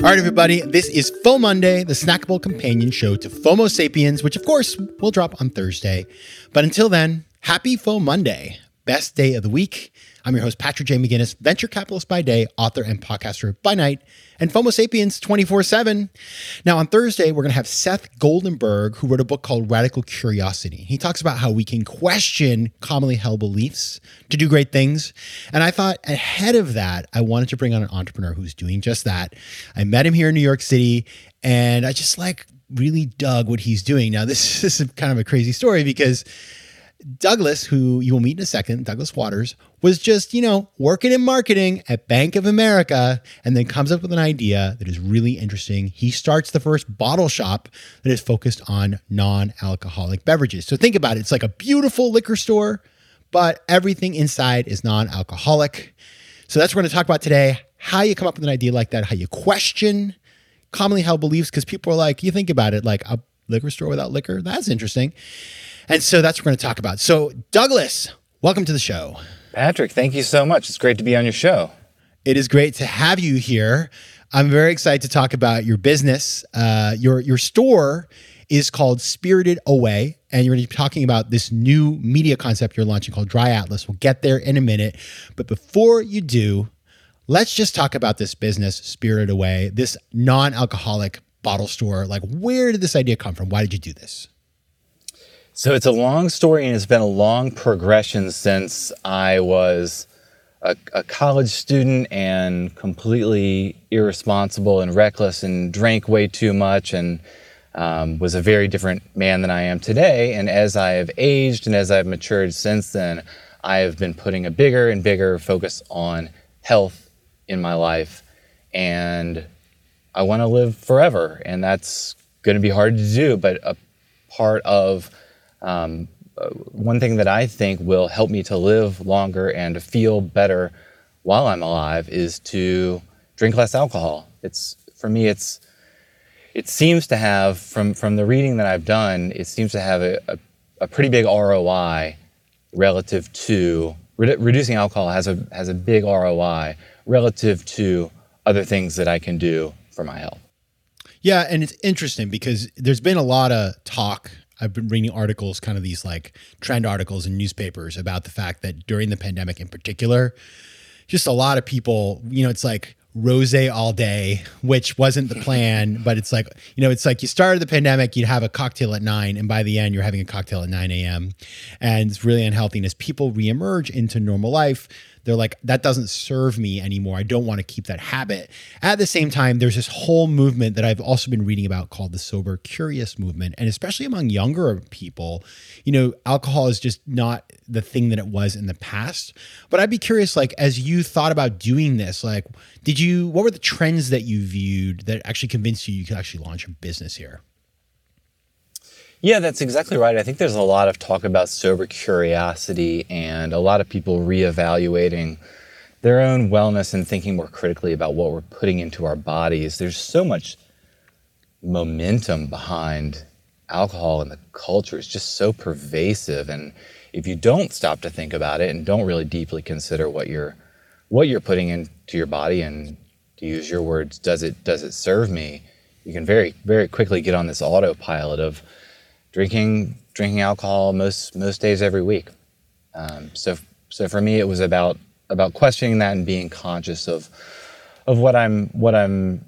All right, everybody, this is FOMO Monday, the snackable companion show to FOMO Sapiens, which of course will drop on Thursday. But until then, happy FOMO Monday, best day of the week. I'm your host, Patrick J. McGinnis, venture capitalist by day, author and podcaster by night, and FOMO Sapiens 24 7. Now, on Thursday, we're going to have Seth Goldenberg, who wrote a book called Radical Curiosity. He talks about how we can question commonly held beliefs to do great things. And I thought ahead of that, I wanted to bring on an entrepreneur who's doing just that. I met him here in New York City, and I just like really dug what he's doing. Now, this is kind of a crazy story because Douglas, who you will meet in a second, Douglas Waters, was just, you know, working in marketing at Bank of America and then comes up with an idea that is really interesting. He starts the first bottle shop that is focused on non alcoholic beverages. So think about it it's like a beautiful liquor store, but everything inside is non alcoholic. So that's what we're going to talk about today how you come up with an idea like that, how you question commonly held beliefs, because people are like, you think about it, like a liquor store without liquor, that's interesting. And so that's what we're going to talk about. So, Douglas, welcome to the show. Patrick, thank you so much. It's great to be on your show. It is great to have you here. I'm very excited to talk about your business. Uh, your your store is called Spirited Away, and you're going to be talking about this new media concept you're launching called Dry Atlas. We'll get there in a minute, but before you do, let's just talk about this business, Spirited Away, this non-alcoholic bottle store. Like, where did this idea come from? Why did you do this? So it's a long story and it's been a long progression since I was a, a, college student and completely irresponsible and reckless and drank way too much and um, was a very different man than I am today. And as I have aged and as I've matured since then, I have been putting a bigger and bigger focus on health in my life. And I want to live forever. And that's going to be hard to do, but a part of um, uh, one thing that I think will help me to live longer and feel better while I'm alive is to drink less alcohol. It's for me, it's it seems to have from from the reading that I've done, it seems to have a, a, a pretty big ROI relative to re- reducing alcohol has a has a big ROI relative to other things that I can do for my health. Yeah, and it's interesting because there's been a lot of talk I've been reading articles, kind of these like trend articles in newspapers about the fact that during the pandemic in particular, just a lot of people, you know, it's like rose all day, which wasn't the plan, but it's like, you know, it's like you started the pandemic, you'd have a cocktail at nine, and by the end, you're having a cocktail at 9 a.m. And it's really unhealthy. And as people reemerge into normal life, they're like, that doesn't serve me anymore. I don't want to keep that habit. At the same time, there's this whole movement that I've also been reading about called the sober curious movement. And especially among younger people, you know, alcohol is just not the thing that it was in the past. But I'd be curious, like, as you thought about doing this, like, did you, what were the trends that you viewed that actually convinced you you could actually launch a business here? Yeah, that's exactly right. I think there's a lot of talk about sober curiosity and a lot of people reevaluating their own wellness and thinking more critically about what we're putting into our bodies. There's so much momentum behind alcohol in the culture. It's just so pervasive and if you don't stop to think about it and don't really deeply consider what you're what you're putting into your body and to use your words, does it does it serve me? You can very very quickly get on this autopilot of drinking drinking alcohol most most days every week. Um, so so for me, it was about about questioning that and being conscious of of what I'm what I'm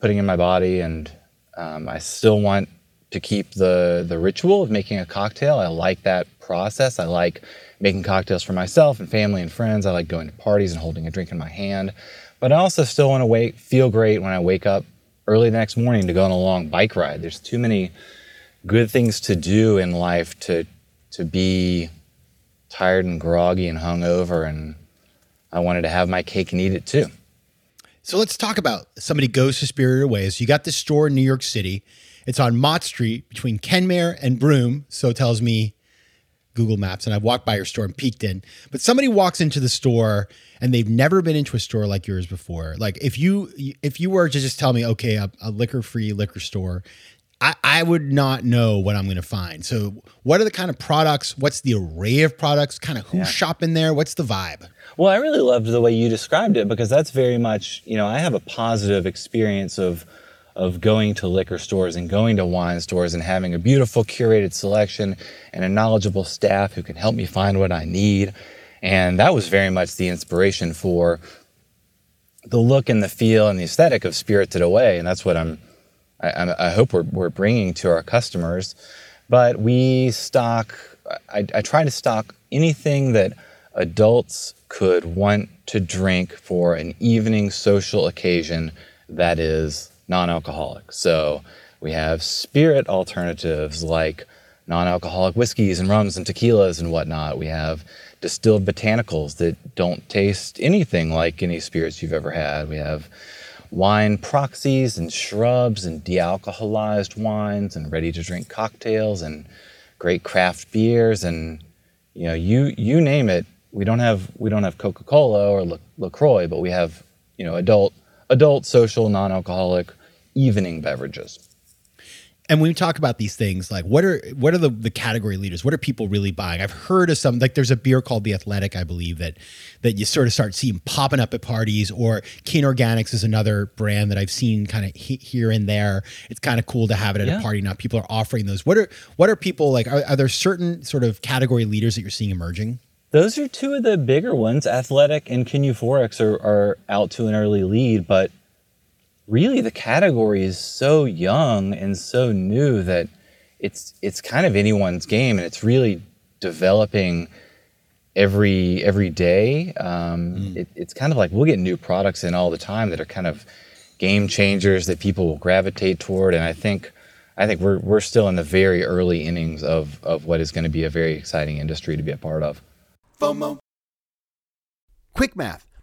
putting in my body, and um, I still want to keep the the ritual of making a cocktail. I like that process. I like making cocktails for myself and family and friends. I like going to parties and holding a drink in my hand. But I also still want to wake feel great when I wake up early the next morning to go on a long bike ride. There's too many good things to do in life to to be tired and groggy and hungover and I wanted to have my cake and eat it too. So let's talk about somebody goes to Spirited Away. So you got this store in New York City. It's on Mott Street between Kenmare and Broome. So tells me Google Maps, and I've walked by your store and peeked in. But somebody walks into the store and they've never been into a store like yours before. Like if you if you were to just tell me, okay, a, a liquor free liquor store, I, I would not know what I'm going to find. So what are the kind of products? What's the array of products? Kind of who's yeah. shopping there? What's the vibe? Well, I really loved the way you described it because that's very much you know I have a positive experience of of going to liquor stores and going to wine stores and having a beautiful curated selection and a knowledgeable staff who can help me find what I need. And that was very much the inspiration for the look and the feel and the aesthetic of Spirited Away. And that's what I'm, I, I hope we're, we're bringing to our customers. But we stock, I, I try to stock anything that adults could want to drink for an evening social occasion that is non-alcoholic. So we have spirit alternatives like non-alcoholic whiskeys and rums and tequilas and whatnot. We have distilled botanicals that don't taste anything like any spirits you've ever had. We have wine proxies and shrubs and dealcoholized wines and ready to drink cocktails and great craft beers and you know you you name it we don't have we don't have coca-cola or lacroix but we have you know adult adult social non-alcoholic evening beverages. And when we talk about these things, like what are what are the, the category leaders? What are people really buying? I've heard of some like there's a beer called the Athletic, I believe that that you sort of start seeing popping up at parties. Or Keen Organics is another brand that I've seen kind of he, here and there. It's kind of cool to have it at yeah. a party. Now people are offering those. What are what are people like? Are, are there certain sort of category leaders that you're seeing emerging? Those are two of the bigger ones. Athletic and Kin Euphorics are, are out to an early lead, but really the category is so young and so new that it's it's kind of anyone's game and it's really developing every every day. Um, mm. it, it's kind of like we'll get new products in all the time that are kind of game changers that people will gravitate toward and i think i think we're, we're still in the very early innings of, of what is going to be a very exciting industry to be a part of. Fomo. Quick math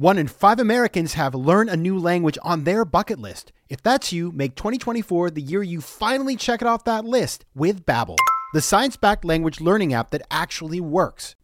One in five Americans have learned a new language on their bucket list. If that's you, make 2024 the year you finally check it off that list with Babbel, the science-backed language learning app that actually works.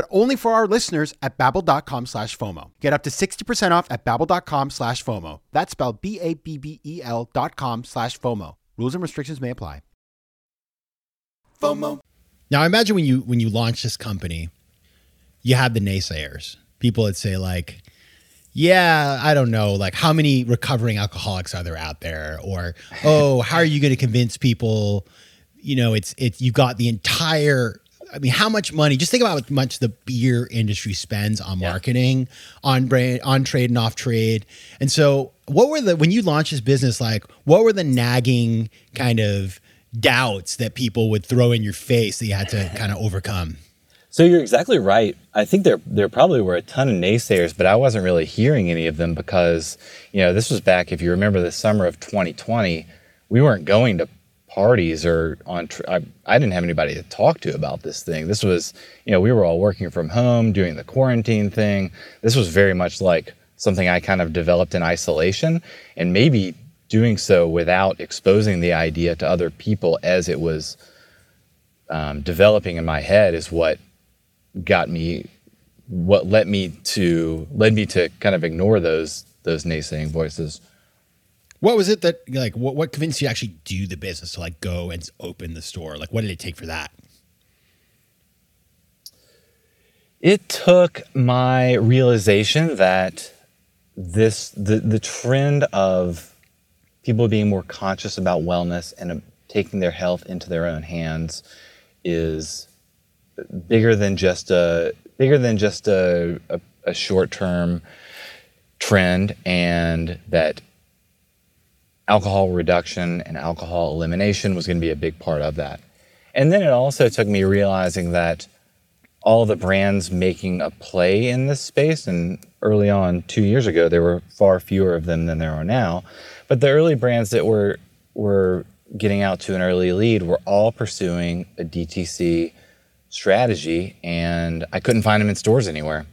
but only for our listeners at babbel.com slash FOMO. Get up to 60% off at babbel.com slash FOMO. That's spelled B-A-B-B-E-L dot com slash FOMO. Rules and restrictions may apply. FOMO. Now, I imagine when you when you launch this company, you had the naysayers. People that say like, yeah, I don't know, like how many recovering alcoholics are there out there? Or, oh, how are you going to convince people, you know, it's it's you've got the entire I mean, how much money? Just think about how much the beer industry spends on marketing, yeah. on brand, on trade and off trade. And so, what were the when you launched this business? Like, what were the nagging kind of doubts that people would throw in your face that you had to kind of overcome? So you're exactly right. I think there there probably were a ton of naysayers, but I wasn't really hearing any of them because you know this was back if you remember the summer of 2020. We weren't going to parties or on. Tr- I, I didn't have anybody to talk to about this thing. This was you know we were all working from home doing the quarantine thing. This was very much like something I kind of developed in isolation and maybe doing so without exposing the idea to other people as it was um, developing in my head is what got me what led me to led me to kind of ignore those those naysaying voices. What was it that like what what convinced you to actually do the business to like go and open the store? Like what did it take for that? It took my realization that this the the trend of people being more conscious about wellness and taking their health into their own hands is bigger than just a bigger than just a, a, a short term trend, and that alcohol reduction and alcohol elimination was going to be a big part of that. And then it also took me realizing that all the brands making a play in this space, and early on, two years ago, there were far fewer of them than there are now. But the early brands that were were getting out to an early lead were all pursuing a DTC strategy, and I couldn't find them in stores anywhere.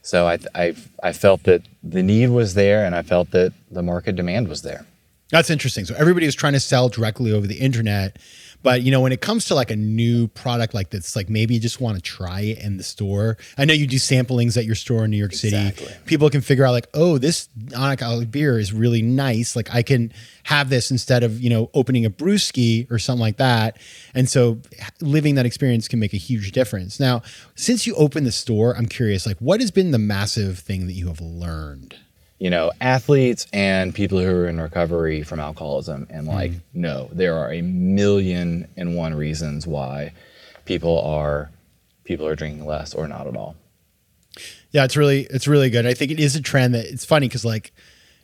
So I, I, I felt that the need was there, and I felt that the market demand was there. That's interesting. So everybody was trying to sell directly over the internet, but you know, when it comes to like a new product like this, like maybe you just want to try it in the store. I know you do samplings at your store in New York exactly. City. People can figure out like, oh, this non-alcoholic beer is really nice. Like I can have this instead of you know opening a brewski or something like that. And so living that experience can make a huge difference. Now, since you opened the store, I'm curious, like, what has been the massive thing that you have learned? You know, athletes and people who are in recovery from alcoholism. And mm-hmm. like, mm. no, there are a million and one reasons why people are people are drinking less or not at all. Yeah, it's really it's really good. I think it is a trend that it's funny because like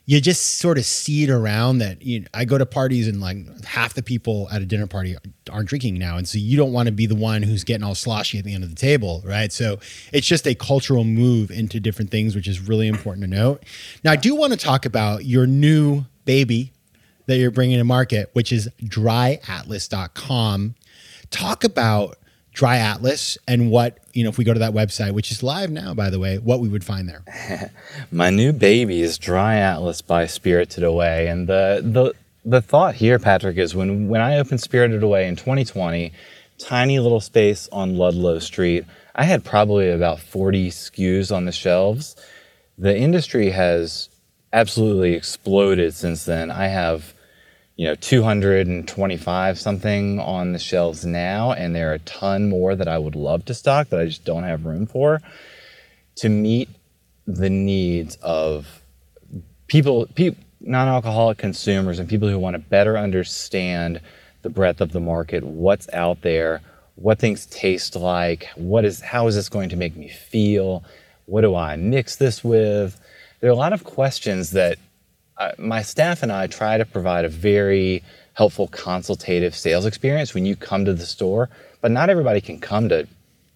you just sort of see it around that you know, I go to parties and like half the people at a dinner party aren't drinking now. And so you don't want to be the one who's getting all sloshy at the end of the table, right? So it's just a cultural move into different things, which is really important to note. Now, I do want to talk about your new baby that you're bringing to market, which is dryatlas.com. Talk about Dry Atlas and what, you know, if we go to that website, which is live now, by the way, what we would find there. My new baby is Dry Atlas by Spirited Away. And the, the, the thought here, Patrick, is when, when I opened Spirited Away in 2020, tiny little space on Ludlow Street, I had probably about 40 SKUs on the shelves. The industry has absolutely exploded since then. I have you know 225 something on the shelves now and there are a ton more that i would love to stock that i just don't have room for to meet the needs of people, people non-alcoholic consumers and people who want to better understand the breadth of the market what's out there what things taste like what is how is this going to make me feel what do i mix this with? There are a lot of questions that my staff and I try to provide a very helpful consultative sales experience when you come to the store, but not everybody can come to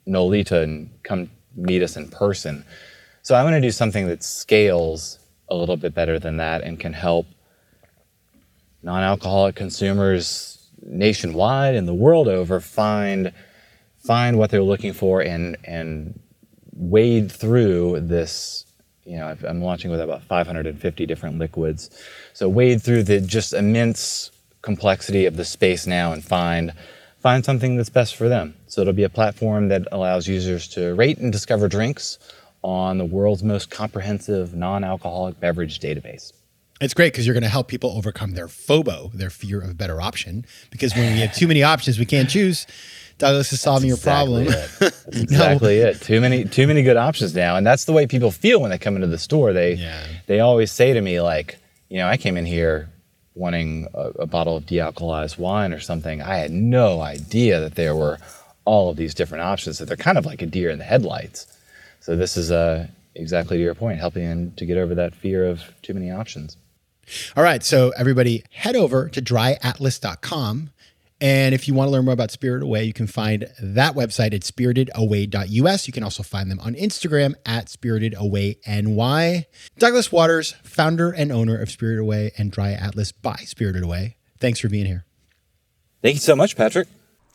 Nolita and come meet us in person. So I want to do something that scales a little bit better than that and can help non-alcoholic consumers nationwide and the world over find find what they're looking for and and wade through this you know, i am launching with about 550 different liquids. So wade through the just immense complexity of the space now and find find something that's best for them. So it'll be a platform that allows users to rate and discover drinks on the world's most comprehensive non alcoholic beverage database. It's great because you're going to help people overcome their FOBO, their fear of a better option. Because when we have too many options, we can't choose. Douglas is solving your problem. Exactly it. That's exactly it. Too many, too many good options now, and that's the way people feel when they come into the store. They, Yeah. they always say to me like, you know, I came in here wanting a, a bottle of dealcoholized wine or something. I had no idea that there were all of these different options. So they're kind of like a deer in the headlights. So this is uh, exactly to your point, helping them to get over that fear of too many options. All right. So, everybody, head over to dryatlas.com. And if you want to learn more about Spirit Away, you can find that website at spiritedaway.us. You can also find them on Instagram at spiritedawayny. Douglas Waters, founder and owner of Spirit Away and Dry Atlas by Spirited Away. Thanks for being here. Thank you so much, Patrick.